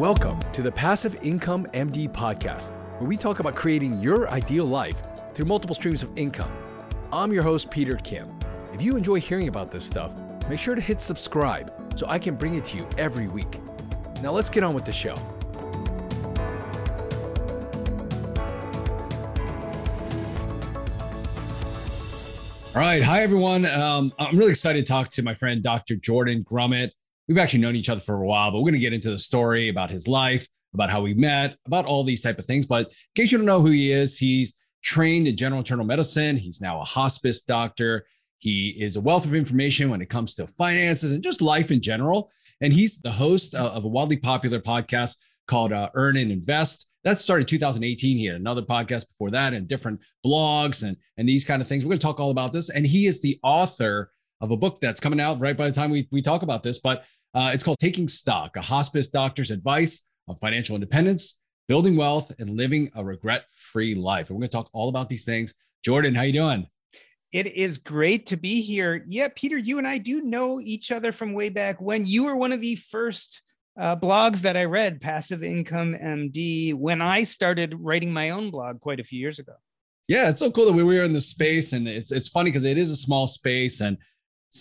Welcome to the Passive Income MD podcast, where we talk about creating your ideal life through multiple streams of income. I'm your host, Peter Kim. If you enjoy hearing about this stuff, make sure to hit subscribe so I can bring it to you every week. Now let's get on with the show. All right. Hi, everyone. Um, I'm really excited to talk to my friend, Dr. Jordan Grumet. We've actually known each other for a while, but we're going to get into the story about his life, about how we met, about all these type of things. But in case you don't know who he is, he's trained in general internal medicine. He's now a hospice doctor. He is a wealth of information when it comes to finances and just life in general. And he's the host of a wildly popular podcast called uh, Earn and Invest that started 2018. He had another podcast before that and different blogs and, and these kind of things. We're going to talk all about this. And he is the author of a book that's coming out right by the time we, we talk about this. But uh, it's called Taking Stock, a hospice doctor's advice on financial independence, building wealth, and living a regret-free life. And we're going to talk all about these things. Jordan, how you doing? It is great to be here. Yeah, Peter, you and I do know each other from way back when you were one of the first uh, blogs that I read, Passive Income MD, when I started writing my own blog quite a few years ago. Yeah, it's so cool that we were in the space, and it's it's funny because it is a small space, and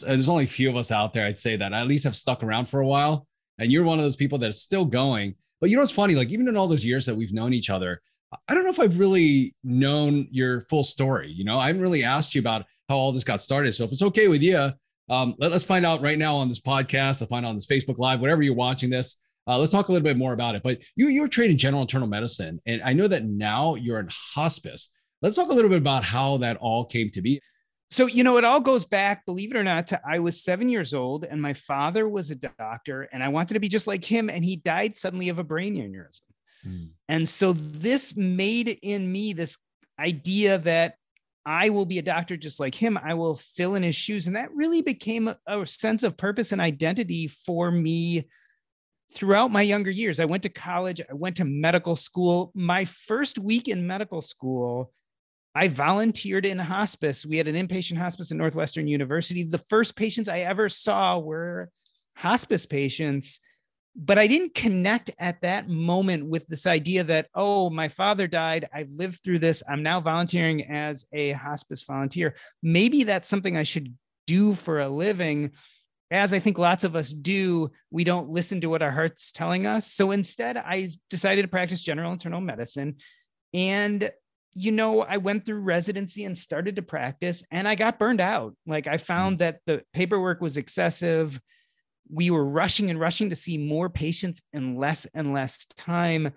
there's only a few of us out there. I'd say that at least have stuck around for a while, and you're one of those people that's still going. But you know what's funny? Like even in all those years that we've known each other, I don't know if I've really known your full story. You know, I haven't really asked you about how all this got started. So if it's okay with you, um, let, us find out right now on this podcast. I'll find out on this Facebook Live, whatever you're watching this. Uh, let's talk a little bit more about it. But you you were trained in general internal medicine, and I know that now you're in hospice. Let's talk a little bit about how that all came to be. So, you know, it all goes back, believe it or not, to I was seven years old and my father was a doctor and I wanted to be just like him. And he died suddenly of a brain aneurysm. Mm. And so this made in me this idea that I will be a doctor just like him. I will fill in his shoes. And that really became a, a, sense of purpose and identity for me throughout my younger years. I went to college, I went to medical school. My first week in medical school, I volunteered in hospice. We had an inpatient hospice at Northwestern University. The first patients I ever saw were hospice patients but I didn't connect at that moment with this idea that, oh, my father died. I've lived through this. I'm now volunteering as a hospice volunteer. Maybe that's something I should do for a living. As I think lots of us do, we don't listen to what our heart's telling us. So instead, I decided to practice general internal medicine. And, you know, I went through residency and started to practice, and I got burned out. Like I found mm. that the paperwork was excessive we were rushing and rushing to see more patients in less and less time.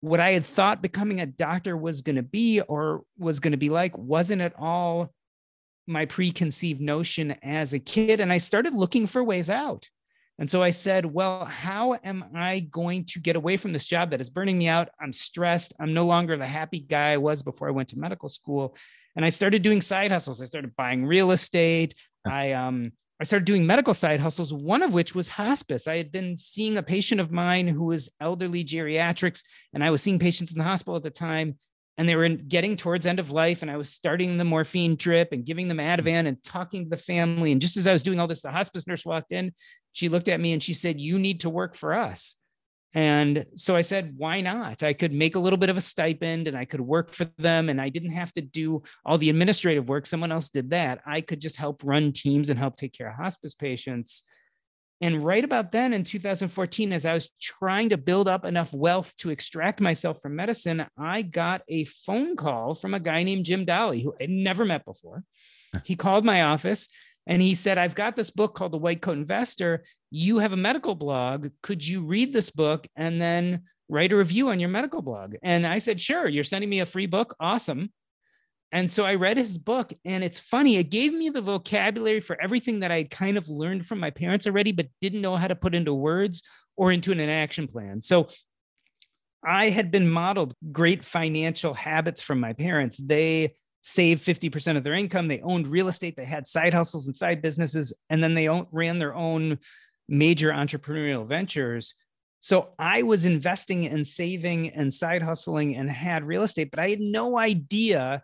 What I had thought becoming a doctor was going to be or was going to be like wasn't at all my preconceived notion as a kid. And I started looking for ways out. And so I said, well, how am I going to get away from this job that is burning me out? I'm stressed. I'm no longer the happy guy I was before I went to medical school. And I started doing side hustles. I started buying real estate. I um, I started doing medical side hustles, one of which was hospice. I had been seeing a patient of mine who was elderly geriatrics, and I was seeing patients in the hospital at the time, and they were getting towards end of life. And I was starting the morphine drip and giving them mm. Ativan and talking to the family. And just as I was doing all this, the hospice nurse walked in. She looked at me and she said, You need to work for us. And so I said, why not? I could make a little bit of a stipend and I could work for them and I didn't have to do all the administrative work. Someone else did that. I could just help run teams and help take care of hospice patients. And right about then in 2014, as I was trying to build up enough wealth to extract myself from medicine, I got a phone call from a guy named Jim Dahle, who I'd never met before. He called my office and he said, I've got this book called The White Coat Investor. You have a medical blog. Could you read this book and then write a review on your medical blog? And I said, Sure. You're sending me a free book. Awesome. And so I read his book, and it's funny. It gave me the vocabulary for everything that I kind of learned from my parents already, but didn't know how to put into words or into an action plan. So I had been modeled great financial habits from my parents. They saved 50% of their income. They owned real estate. They had side hustles and side businesses, and then they ran their own major entrepreneurial ventures. So I was investing and saving and side hustling and had real estate, but I had no idea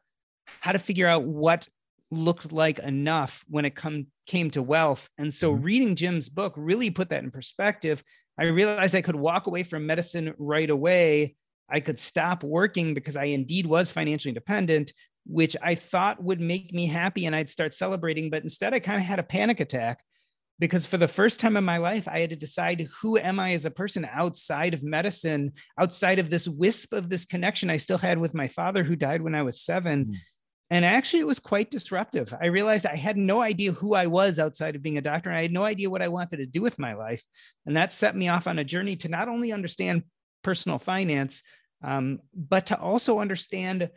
how to figure out what looked like enough when it come came to wealth. And so mm-hmm. reading Jim's book really put that in perspective. I realized I could walk away from medicine right away. I could stop working because I indeed was financially independent, which I thought would make me happy and I'd start celebrating. But instead, I kind of had a panic attack because for the first time in my life, I had to decide who am I as a person outside of medicine, outside of this wisp of this connection I still had with my father who died when I was 7 mm. And actually, it was quite disruptive. I realized I had no idea who I was outside of being a doctor. And I had no idea what I wanted to do with my life. And that set me off on a journey to not only understand personal finance, um, but to also understand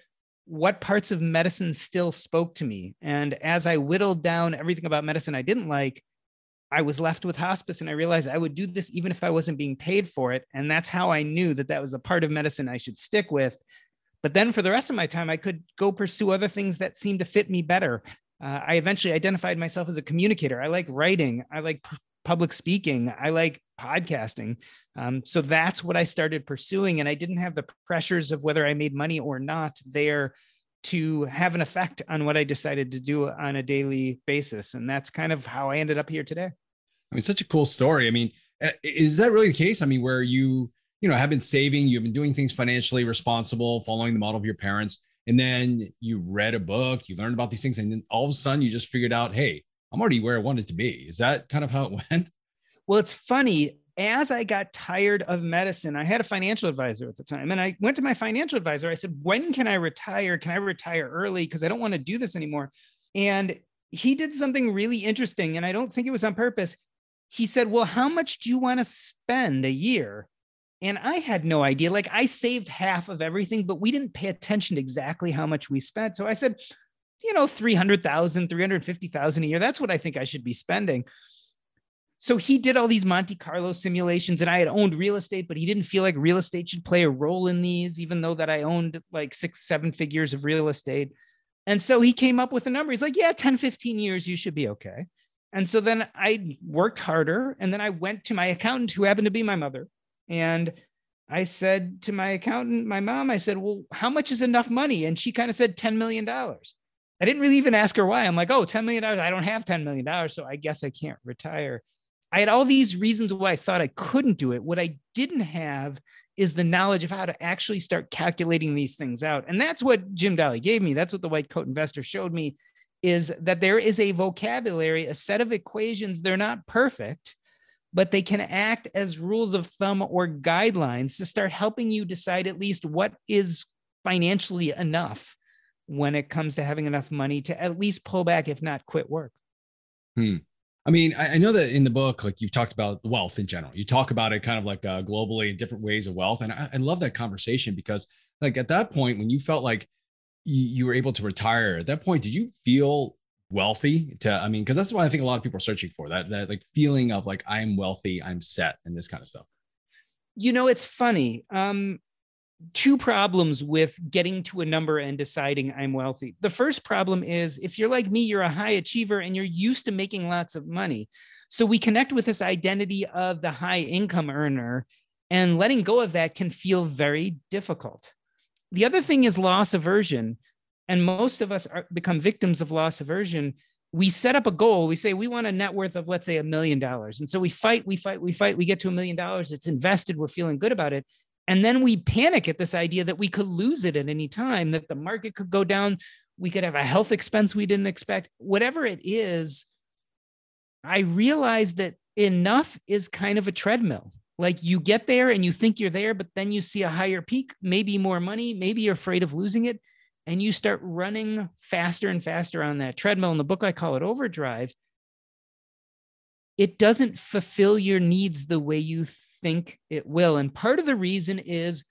what parts of medicine still spoke to me. And as I whittled down everything about medicine I didn't like, I was left with hospice and I realized I would do this even if I wasn't being paid for it. And that's how I knew that that was the part of medicine I should stick with. But then for the rest of my time, I could go pursue other things that seemed to fit me better. Uh, I eventually identified myself as a communicator. I like writing, I like p- public speaking, I like podcasting. Um, so that's what I started pursuing. And I didn't have the pressures of whether I made money or not there to have an effect on what I decided to do on a daily basis. And that's kind of how I ended up here today. I mean, such a cool story. I mean, is that really the case? I mean, where you, you know, have been saving, you've been doing things financially responsible, following the model of your parents, and then you read a book, you learned about these things, and then all of a sudden you just figured out, hey, I'm already where I wanted to be. Is that kind of how it went? Well, it's funny. As I got tired of medicine, I had a financial advisor at the time, and I went to my financial advisor. I said, When can I retire? Can I retire early? Because I don't want to do this anymore. And he did something really interesting, and I don't think it was on purpose he said, Well, how much do you want to spend a year? And I had no idea. Like I saved half of everything, but we didn't pay attention to exactly how much we spent. So I said, you know, 300,000, 350,000 a year. That's what I think I should be spending. So he did all these Monte Carlo simulations and I had owned real estate, but he didn't feel like real estate should play a role in these, even though that I owned like six, seven figures of real estate. And so he came up with a number. He's like, yeah, 10, 15 years, you should be okay. And so then I worked harder. And then I went to my accountant, who happened to be my mother. And I said to my accountant, my mom, I said, Well, how much is enough money? And she kind of said $10 million. I didn't really even ask her why. I'm like, Oh, $10 million. I don't have $10 million. So I guess I can't retire. I had all these reasons why I thought I couldn't do it. What I didn't have is the knowledge of how to actually start calculating these things out. And that's what Jim Dahle gave me. That's what the white coat investor showed me is that there is a vocabulary, a set of equations. They're not perfect, but they can act as rules of thumb or guidelines to start helping you decide at least what is financially enough when it comes to having enough money to at least pull back, if not quit work. Hmm. I mean, I, know that in the book, like you've talked about wealth in general. You talk about it kind of like uh, globally, in different ways of wealth, and I, I love that conversation because, like, at that point when you felt like you were able to retire at that point did you feel wealthy to i mean because that's what i think a lot of people are searching for that that like feeling of like i'm wealthy i'm set and this kind of stuff. You know it's funny um two problems with getting to a number and deciding i'm wealthy. The first problem is if you're like me you're a high achiever and you're used to making lots of money. So we connect with this identity of the high income earner and letting go of that can feel very difficult. The other thing is loss aversion. And most of us are, become victims of loss aversion. We set up a goal. We say we want a net worth of, let's say, a million dollars. And so we fight, we fight, we fight. We get to a million dollars. It's invested. We're feeling good about it. And then we panic at this idea that we could lose it at any time, that the market could go down. We could have a health expense we didn't expect. Whatever it is, I realize that enough is kind of a treadmill like you get there and you think you're there, but then you see a higher peak, maybe more money, maybe you're afraid of losing it. And you start running faster and faster on that treadmill. In the book, I call it overdrive. It doesn't fulfill your needs the way you think it will. And part of the reason is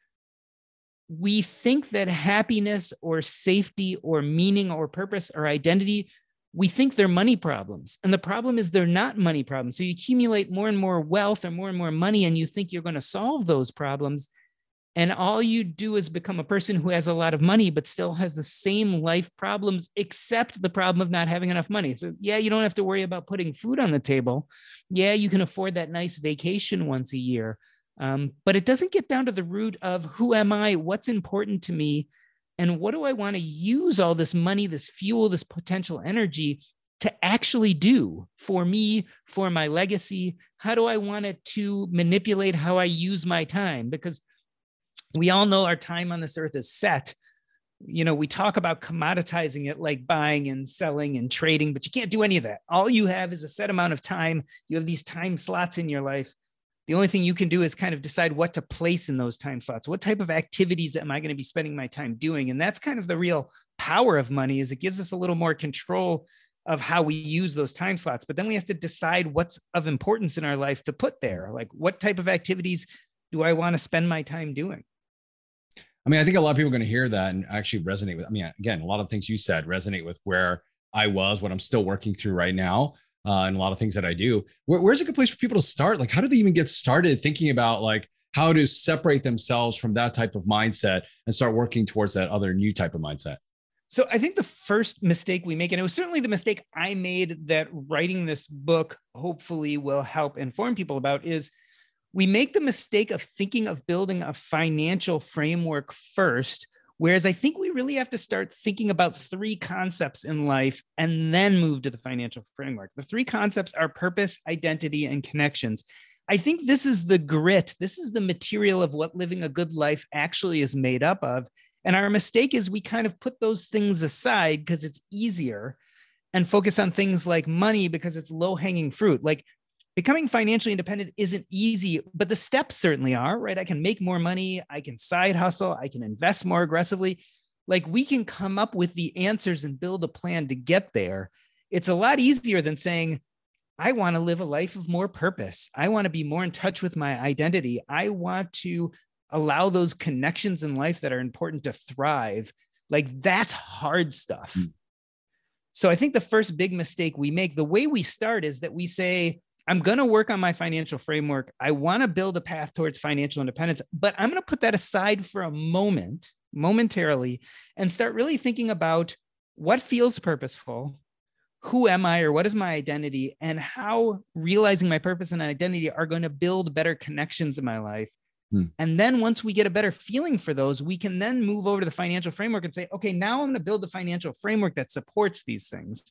we think that happiness or safety or meaning or purpose or identity we think they're money problems. And the problem is they're not money problems. So you accumulate more and more wealth or more and more money, and you think you're going to solve those problems. And all you do is become a person who has a lot of money, but still has the same life problems, except the problem of not having enough money. So, yeah, you don't have to worry about putting food on the table. Yeah, you can afford that nice vacation once a year. Um, but it doesn't get down to the root of who am I? What's important to me? And what do I want to use all this money, this fuel, this potential energy to actually do for me, for my legacy? How do I want it to manipulate how I use my time? Because we all know our time on this earth is set. You know, we talk about commoditizing it like buying and selling and trading, but you can't do any of that. All you have is a set amount of time. You have these time slots in your life the only thing you can do is kind of decide what to place in those time slots what type of activities am i going to be spending my time doing and that's kind of the real power of money is it gives us a little more control of how we use those time slots but then we have to decide what's of importance in our life to put there like what type of activities do i want to spend my time doing i mean i think a lot of people are going to hear that and actually resonate with i mean again a lot of things you said resonate with where i was what i'm still working through right now uh, and a lot of things that I do. Where, where's a good place for people to start? Like, how do they even get started thinking about like how to separate themselves from that type of mindset and start working towards that other new type of mindset? So I think the first mistake we make, and it was certainly the mistake I made that writing this book hopefully will help inform people about, is we make the mistake of thinking of building a financial framework first Whereas I think we really have to start thinking about three concepts in life and then move to the financial framework. The three concepts are purpose, identity, and connections. I think this is the grit, this is the material of what living a good life actually is made up of. And our mistake is we kind of put those things aside because it's easier and focus on things like money because it's low hanging fruit. Like becoming financially independent isn't easy, but the steps certainly are, right? I can make more money, I can side hustle, I can invest more aggressively. Like we can come up with the answers and build a plan to get there. It's a lot easier than saying, I want to live a life of more purpose. I want to be more in touch with my identity. I want to allow those connections in life that are important to thrive. Like that's hard stuff. Mm. So I think the first big mistake we make, the way we start is that we say, I'm going to work on my financial framework. I want to build a path towards financial independence, but I'm going to put that aside for a moment, momentarily, and start really thinking about what feels purposeful, who am I, or what is my identity, and how realizing my purpose and identity are going to build better connections in my life. Hmm. And then once we get a better feeling for those, we can then move over to the financial framework and say, okay, now I'm going to build a financial framework that supports these things.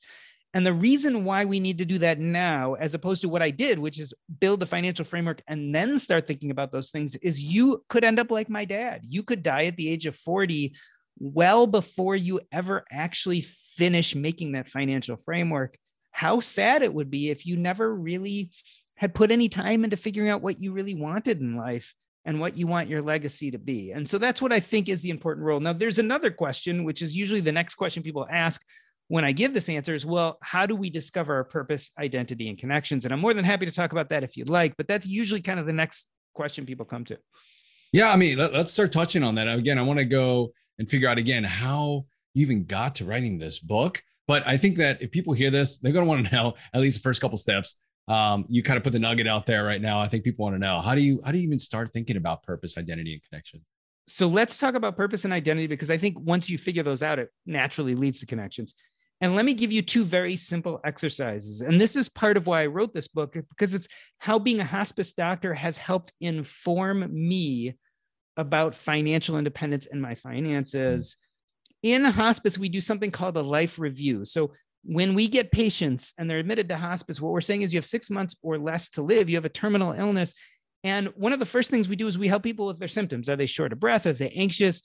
And the reason why we need to do that now, as opposed to what I did, which is build the financial framework and then start thinking about those things, is you could end up like my dad. You could die at the age of 40 well before you ever actually finish making that financial framework. How sad it would be if you never really had put any time into figuring out what you really wanted in life and what you want your legacy to be. And so that's what I think is the important role. Now, there's another question, which is usually the next question people ask when I give this answer is, well, how do we discover our purpose, identity, and connections? And I'm more than happy to talk about that if you'd like, but that's usually kind of the next question people come to. Yeah, I mean, let, us start touching on that. Again, I want to go and figure out again how you even got to writing this book. But I think that if people hear this, they're going to want to know at least the first couple steps. Um, you kind of put the nugget out there right now. I think people want to know how do you how do you even start thinking about purpose, identity, and connection? So let's talk about purpose and identity because I think once you figure those out, it naturally leads to connections. And let me give you two very simple exercises. And this is part of why I wrote this book, because it's how being a hospice doctor has helped inform me about financial independence and my finances. In hospice, we do something called a life review. So when we get patients and they're admitted to hospice, what we're saying is you have six months or less to live, you have a terminal illness. And one of the first things we do is we help people with their symptoms. Are they short of breath? Are they anxious?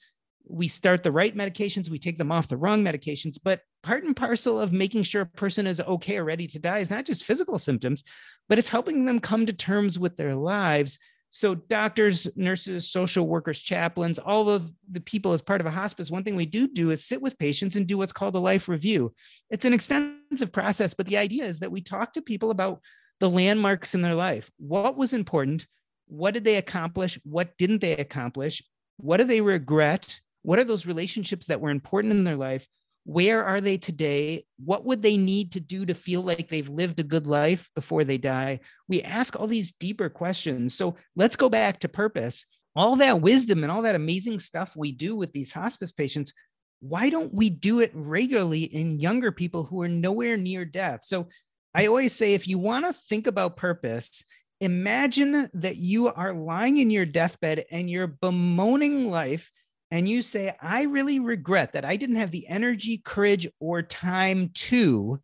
we start the right medications, we take them off the wrong medications. But part and parcel of making sure a person is okay or ready to die is not just physical symptoms, but it's helping them come to terms with their lives. So, doctors, nurses, social workers, chaplains, all of the people as part of a hospice, one thing we do do is sit with patients and do what's called a life review. It's an extensive process, but the idea is that we talk to people about the landmarks in their life. What was important? What did they accomplish? What didn't they accomplish? What do they regret? What are those relationships that were important in their life? Where are they today? What would they need to do to feel like they've lived a good life before they die? We ask all these deeper questions. So let's go back to purpose. All that wisdom and all that amazing stuff we do with these hospice patients, why don't we do it regularly in younger people who are nowhere near death? So I always say if you want to think about purpose, imagine that you are lying in your deathbed and you're bemoaning life and you say, I really regret that I didn't have the energy, courage, or time to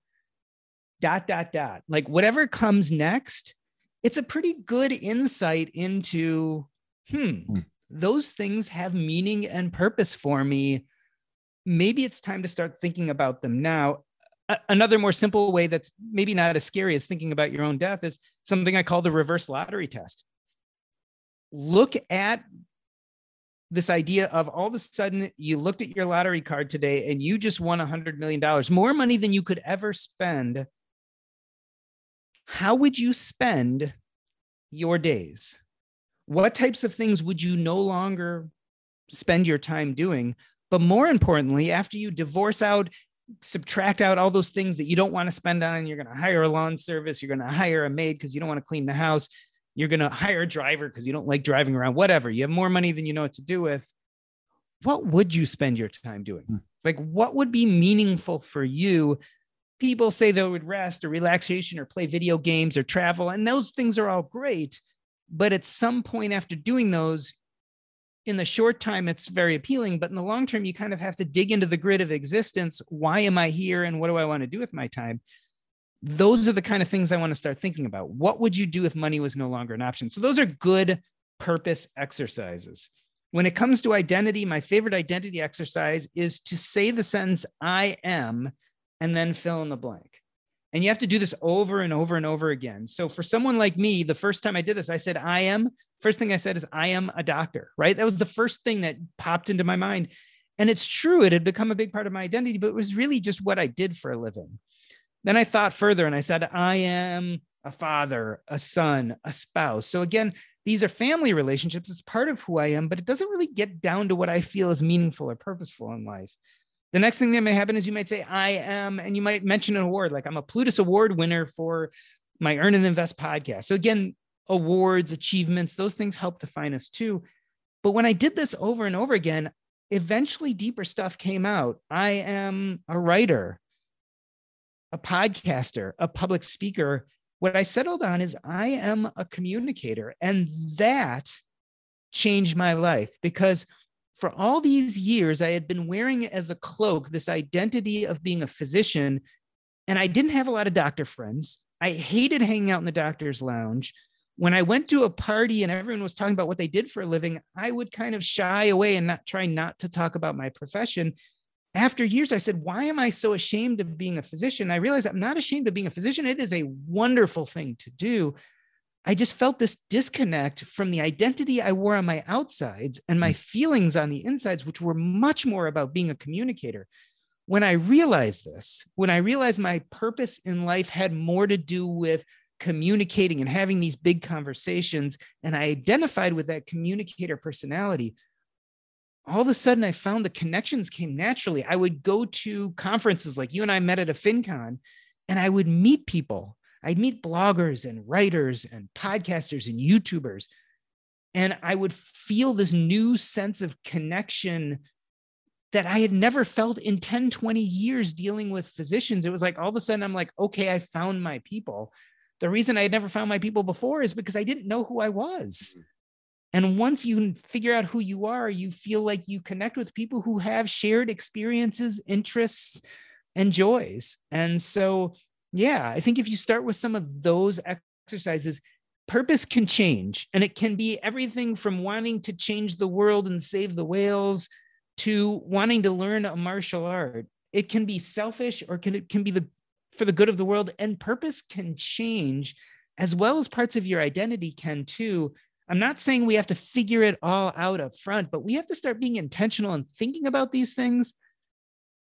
dot, dot, dot, like whatever comes next, it's a pretty good insight into, hmm, hmm, those things have meaning and purpose for me. Maybe it's time to start thinking about them now. another more simple way that's maybe not as scary as thinking about your own death is something I call the reverse lottery test. Look at this idea of all of a sudden you looked at your lottery card today and you just won $100 million, more money than you could ever spend. How would you spend your days? What types of things would you no longer spend your time doing? But more importantly, after you divorce out, subtract out all those things that you don't want to spend on, you're going to hire a lawn service, you're going to hire a maid because you don't want to clean the house, you're going to hire a driver because you don't like driving around, whatever. You have more money than you know what to do with. What would you spend your time doing? Hmm. Like, what would be meaningful for you? People say they would rest or relaxation or play video games or travel, and those things are all great. But at some point after doing those, in the short time, it's very appealing. But in the long term, you kind of have to dig into the grid of existence. Why am I here? And what do I want to do with my time? Those are the kind of things I want to start thinking about. What would you do if money was no longer an option? So, those are good purpose exercises. When it comes to identity, my favorite identity exercise is to say the sentence, I am, and then fill in the blank. And you have to do this over and over and over again. So, for someone like me, the first time I did this, I said, I am. First thing I said is, I am a doctor, right? That was the first thing that popped into my mind. And it's true, it had become a big part of my identity, but it was really just what I did for a living. Then I thought further and I said, I am a father, a son, a spouse. So again, these are family relationships. It's part of who I am, but it doesn't really get down to what I feel is meaningful or purposeful in life. The next thing that may happen is you might say, I am, and you might mention an award, like I'm a Plutus Award winner for my Earn and Invest podcast. So again, awards, achievements, those things help define us too. But when I did this over and over again, eventually deeper stuff came out. I am a writer a podcaster, a public speaker. What I settled on is I am a communicator. And that changed my life because for all these years, I had been wearing as a cloak this identity of being a physician. And I didn't have a lot of doctor friends. I hated hanging out in the doctor's lounge. When I went to a party and everyone was talking about what they did for a living, I would kind of shy away and not try not to talk about my profession after years, I said, Why am I so ashamed of being a physician? I realized I'm not ashamed of being a physician. It is a wonderful thing to do. I just felt this disconnect from the identity I wore on my outsides and my mm. feelings on the insides, which were much more about being a communicator. When I realized this, when I realized my purpose in life had more to do with communicating and having these big conversations, and I identified with that communicator personality, all of a sudden I found the connections came naturally. I would go to conferences like you and I met at a FinCon and I would meet people. I'd meet bloggers and writers and podcasters and YouTubers. And I would feel this new sense of connection that I had never felt in 10, 20 years dealing with physicians. It was like all of a sudden I'm like, okay, I found my people. The reason I had never found my people before is because I didn't know who I was. Mm. And once you figure out who you are, you feel like you connect with people who have shared experiences, interests, and joys. And so, yeah, I think if you start with some of those exercises, purpose can change. And it can be everything from wanting to change the world and save the whales to wanting to learn a martial art. It can be selfish or can it can be the for the good of the world. And purpose can change as well as parts of your identity can too I'm not saying we have to figure it all out up front, but we have to start being intentional and thinking about these things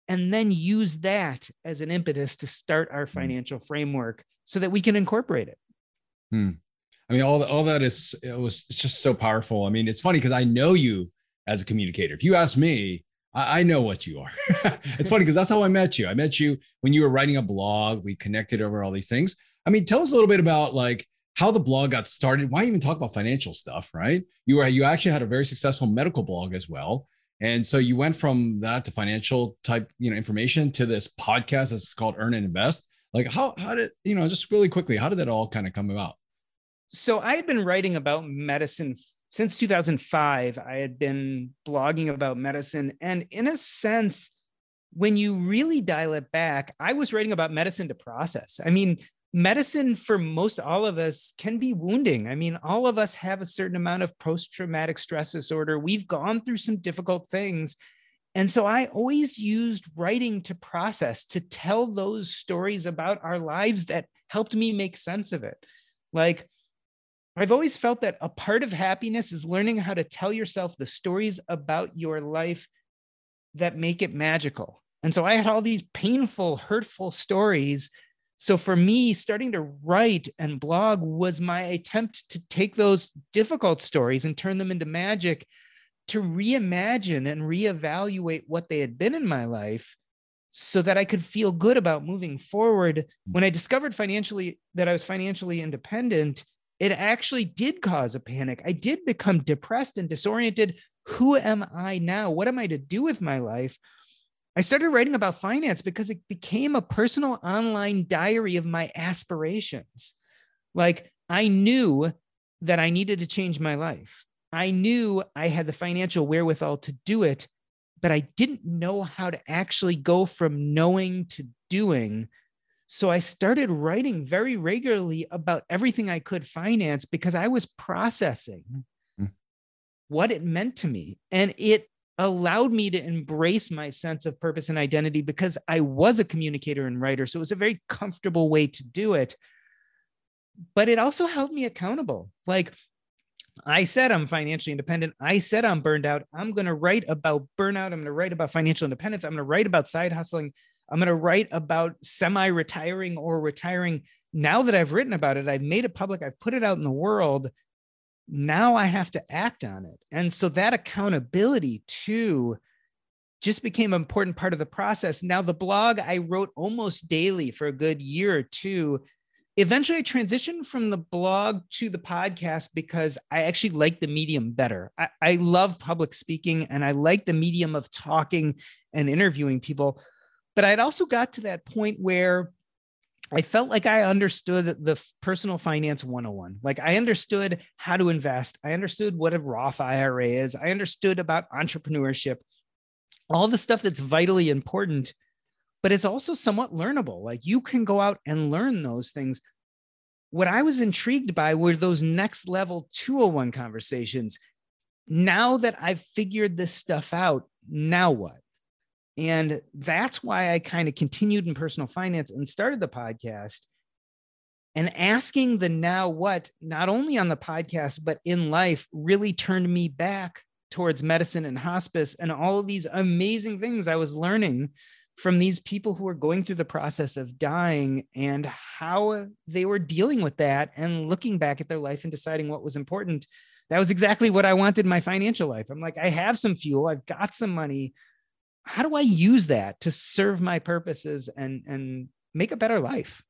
and then use that as an impetus to start our hmm. financial framework so that we can incorporate it. Hmm. I mean, all, all that is, it was just so powerful. I mean, it's funny because I know you as a communicator. If you ask me, I, I know what you are. it's funny because that's how I met you. I met you when you were writing a blog. We connected over all these things. I mean, tell us a little bit about like how the blog got started. Why even talk about financial stuff, right? You were you actually had a very successful medical blog as well. And so you went from that to financial type, you know, information to this podcast that's called Earn and Invest. Like how how did, you know, just really quickly, how did that all kind of come about? So I had been writing about medicine since 2005, I had been blogging about medicine. And in a sense, when you really dial it back, I was writing about medicine to process. I mean, medicine for most all of us can be wounding. I mean, all of us have a certain amount of post traumatic stress disorder. We've gone through some difficult things. And so I always used writing to process, to tell those stories about our lives that helped me make sense of it. Like, I've always felt that a part of happiness is learning how to tell yourself the stories about your life that make it magical. And so I had all these painful, hurtful stories. So for me, starting to write and blog was my attempt to take those difficult stories and turn them into magic to reimagine and reevaluate what they had been in my life so that I could feel good about moving forward. Hmm. When I discovered financially that I was financially independent, it actually did cause a panic. I did become depressed and disoriented. Who am I now? What am I to do with my life? I started writing about finance because it became a personal online diary of my aspirations. Like I knew that I needed to change my life. I knew I had the financial wherewithal to do it, but I didn't know how to actually go from knowing to doing so I started writing very regularly about everything I could finance because I was processing mm-hmm. what it meant to me. And it allowed me to embrace my sense of purpose and identity because I was a communicator and writer. So it was a very comfortable way to do it. But it also held me accountable. Like I said, I'm financially independent. I said I'm burned out. I'm going to write about burnout. I'm going to write about financial independence. I'm going to write about side hustling. I'm going to write about semi retiring or retiring. Now that I've written about it, I've made it public, I've put it out in the world. Now I have to act on it. And so that accountability too just became an important part of the process. Now, the blog I wrote almost daily for a good year or two. Eventually, I transitioned from the blog to the podcast because I actually like the medium better. I, I love public speaking and I like the medium of talking and interviewing people but I'd also got to that point where I felt like I understood the personal finance 101. Like I understood how to invest. I understood what a Roth IRA is. I understood about entrepreneurship, all the stuff that's vitally important, but it's also somewhat learnable. Like you can go out and learn those things. What I was intrigued by were those next level 201 conversations. Now that I've figured this stuff out, now what? And that's why I kind of continued in personal finance and started the podcast. And asking the now what, not only on the podcast, but in life, really turned me back towards medicine and hospice and all of these amazing things I was learning from these people who were going through the process of dying and how they were dealing with that and looking back at their life and deciding what was important. That was exactly what I wanted in my financial life. I'm like, I have some fuel, I've got some money how do I use that to serve my purposes and and make a better life?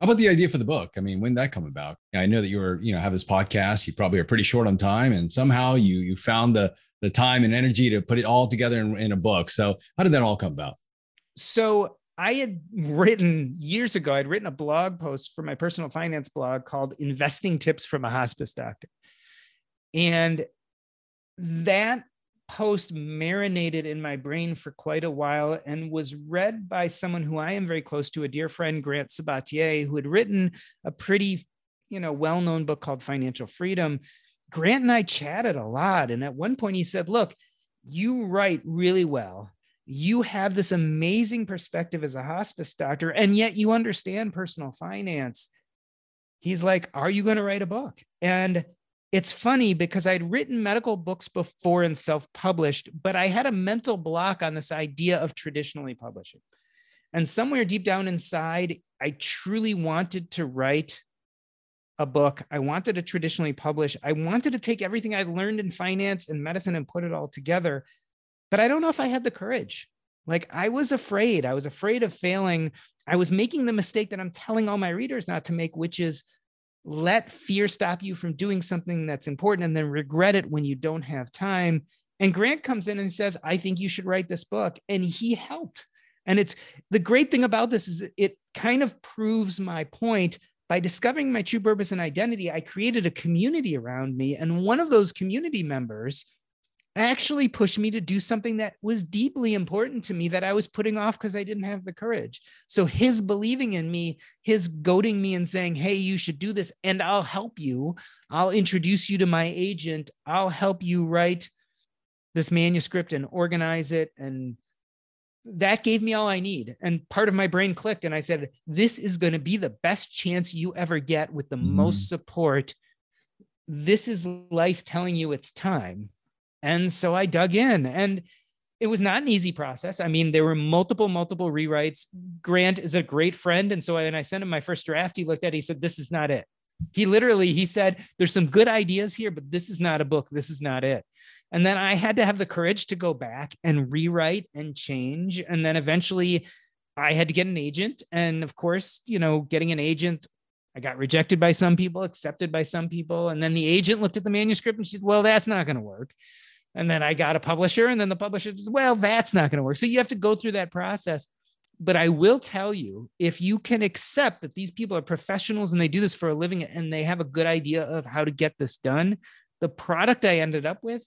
How about the idea for the book? I mean, when did that come about? I know that you were, you know, have this podcast. You probably are pretty short on time, and somehow you you found the the time and energy to put it all together in, in a book. So, how did that all come about? So, I had written years ago. I'd written a blog post for my personal finance blog called "Investing Tips from a Hospice Doctor," and that post marinated in my brain for quite a while and was read by someone who I am very close to, a dear friend, Grant Sabatier, who had written a pretty, you know, well-known book called Financial Freedom. Grant and I chatted a lot. And at one point he said, look, you write really well. You have this amazing perspective as a hospice doctor, and yet you understand personal finance. He's like, Are you going to write a book? And it's funny because I'd written medical books before and self published, but I had a mental block on this idea of traditionally publishing. And somewhere deep down inside, I truly wanted to write a book. I wanted to traditionally publish. I wanted to take everything I'd learned in finance and medicine and put it all together. But I don't know if I had the courage. Like I was afraid. I was afraid of failing. I was making the mistake that I'm telling all my readers not to make, which is let fear stop you from doing something that's important and then regret it when you don't have time. And Grant comes in and says, I think you should write this book. And he helped. And it's the great thing about this is it kind of proves my point by discovering my true purpose and identity, I created a community around me. And one of those community members actually pushed me to do something that was deeply important to me that I was putting off because I didn't have the courage. So his believing in me, his goading me and saying, Hey, you should do this, and I'll help you. I'll introduce you to my agent. I'll help you write this manuscript and organize it. And that gave me all I need. And part of my brain clicked, and I said, This is going to be the best chance you ever get with the mm. most support. This is life telling you it's time and so I dug in and it was not an easy process. I mean, there were multiple, multiple rewrites. Grant is a great friend. And so when I sent him my first draft, he looked at it, he said, This is not it. He literally he said, There's some good ideas here, but this is not a book. This is not it. And then I had to have the courage to go back and rewrite and change. And then eventually I had to get an agent. And of course, you know, getting an agent I got rejected by some people, accepted by some people. And then the agent looked at the manuscript and she said, Well, that's not going to work. And then I got a publisher, and then the publisher, well, that's not going to work. So you have to go through that process. But I will tell you, if you can accept that these people are professionals and they do this for a living and they have a good idea of how to get this done, the product I ended up with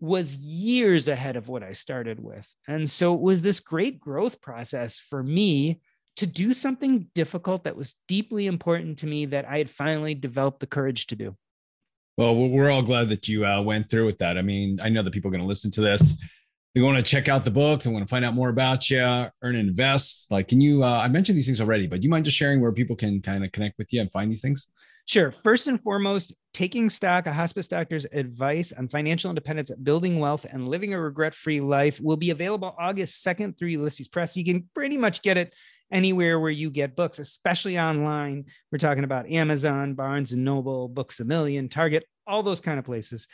was years ahead of what I started with. And so it was this great growth process for me to do something difficult that was deeply important to me that I had finally developed the courage to do. Well, we're all glad that you uh, went through with that. I mean, I know that people are going to listen to this. They want to check out the book. They want to find out more about you, earn and invest. Like, can you? Uh, I mentioned these things already, but do you mind just sharing where people can kind of connect with you and find these things? Sure. First and foremost, taking stock, a hospice doctor's advice on financial independence, building wealth, and living a regret free life will be available August 2nd through Ulysses Press. You can pretty much get it anywhere where you get books, especially online. We're talking about Amazon, Barnes and Noble, Books a Million, Target, all those kind of places.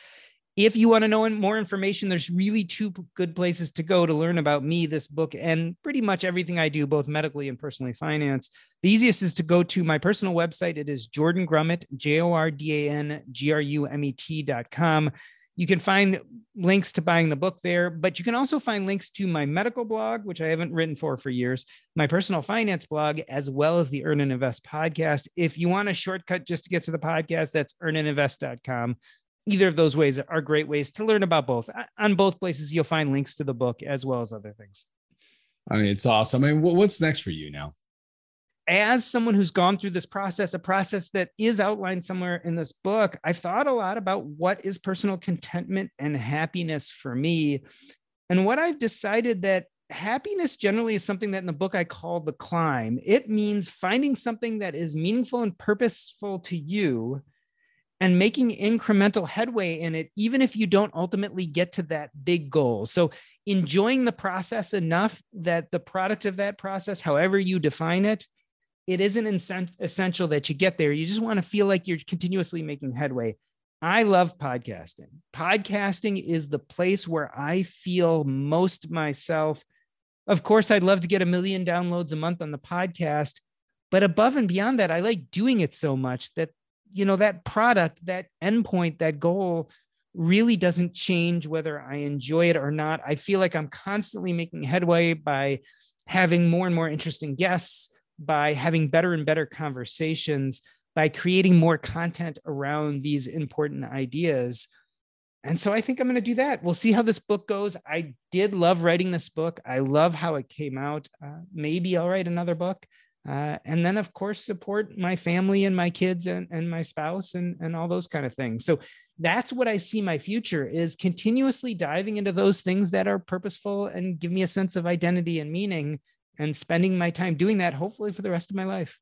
If you want to know more information, there's really two good places to go to learn about me, this book, and pretty much everything I do, both medically and personally finance. The easiest is to go to my personal website. It is Jordan Grumet, J O R D A N G R U M E T.com. You can find links to buying the book there, but you can also find links to my medical blog, which I haven't written for for years, my personal finance blog, as well as the Earn and Invest podcast. If you want a shortcut just to get to the podcast, that's earnandinvest.com. Either of those ways are great ways to learn about both. On both places, you'll find links to the book as well as other things. I mean, it's awesome. I mean, what's next for you now? As someone who's gone through this process, a process that is outlined somewhere in this book, I've thought a lot about what is personal contentment and happiness for me. And what I've decided that happiness generally is something that in the book I call the climb. It means finding something that is meaningful and purposeful to you and making incremental headway in it, even if you don't ultimately get to that big goal. So, enjoying the process enough that the product of that process, however you define it, it isn't essential that you get there. You just want to feel like you're continuously making headway. I love podcasting. Podcasting is the place where I feel most myself. Of course, I'd love to get a million downloads a month on the podcast, but above and beyond that, I like doing it so much that you know that product, that endpoint, that goal really doesn't change whether I enjoy it or not. I feel like I'm constantly making headway by having more and more interesting guests, by having better and better conversations, by creating more content around these important ideas. And so I think I'm going to do that. We'll see how this book goes. I did love writing this book. I love how it came out. Uh, maybe I'll write another book. Uh, and then, of course, support my family and my kids and, and my spouse and, and all those kind of things. So that's what I see my future is continuously diving into those things that are purposeful and give me a sense of identity and meaning and spending my time doing that, hopefully for the rest of my life.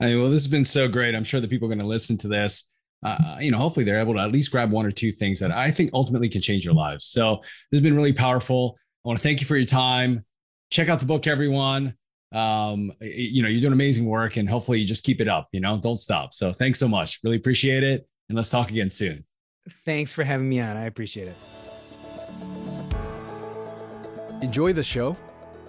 I mean, well, this has been so great. I'm sure the people are going to listen to this. Uh, you know, hopefully they're able to at least grab one or two things that I think ultimately can change your lives. So this has been really powerful. I want to thank you for your time. Check out the book, everyone. Um, you know, you're doing amazing work and hopefully you just keep it up, you know, don't stop. So thanks so much. Really appreciate it. And let's talk again soon. Thanks for having me on. I appreciate it. Enjoy the show?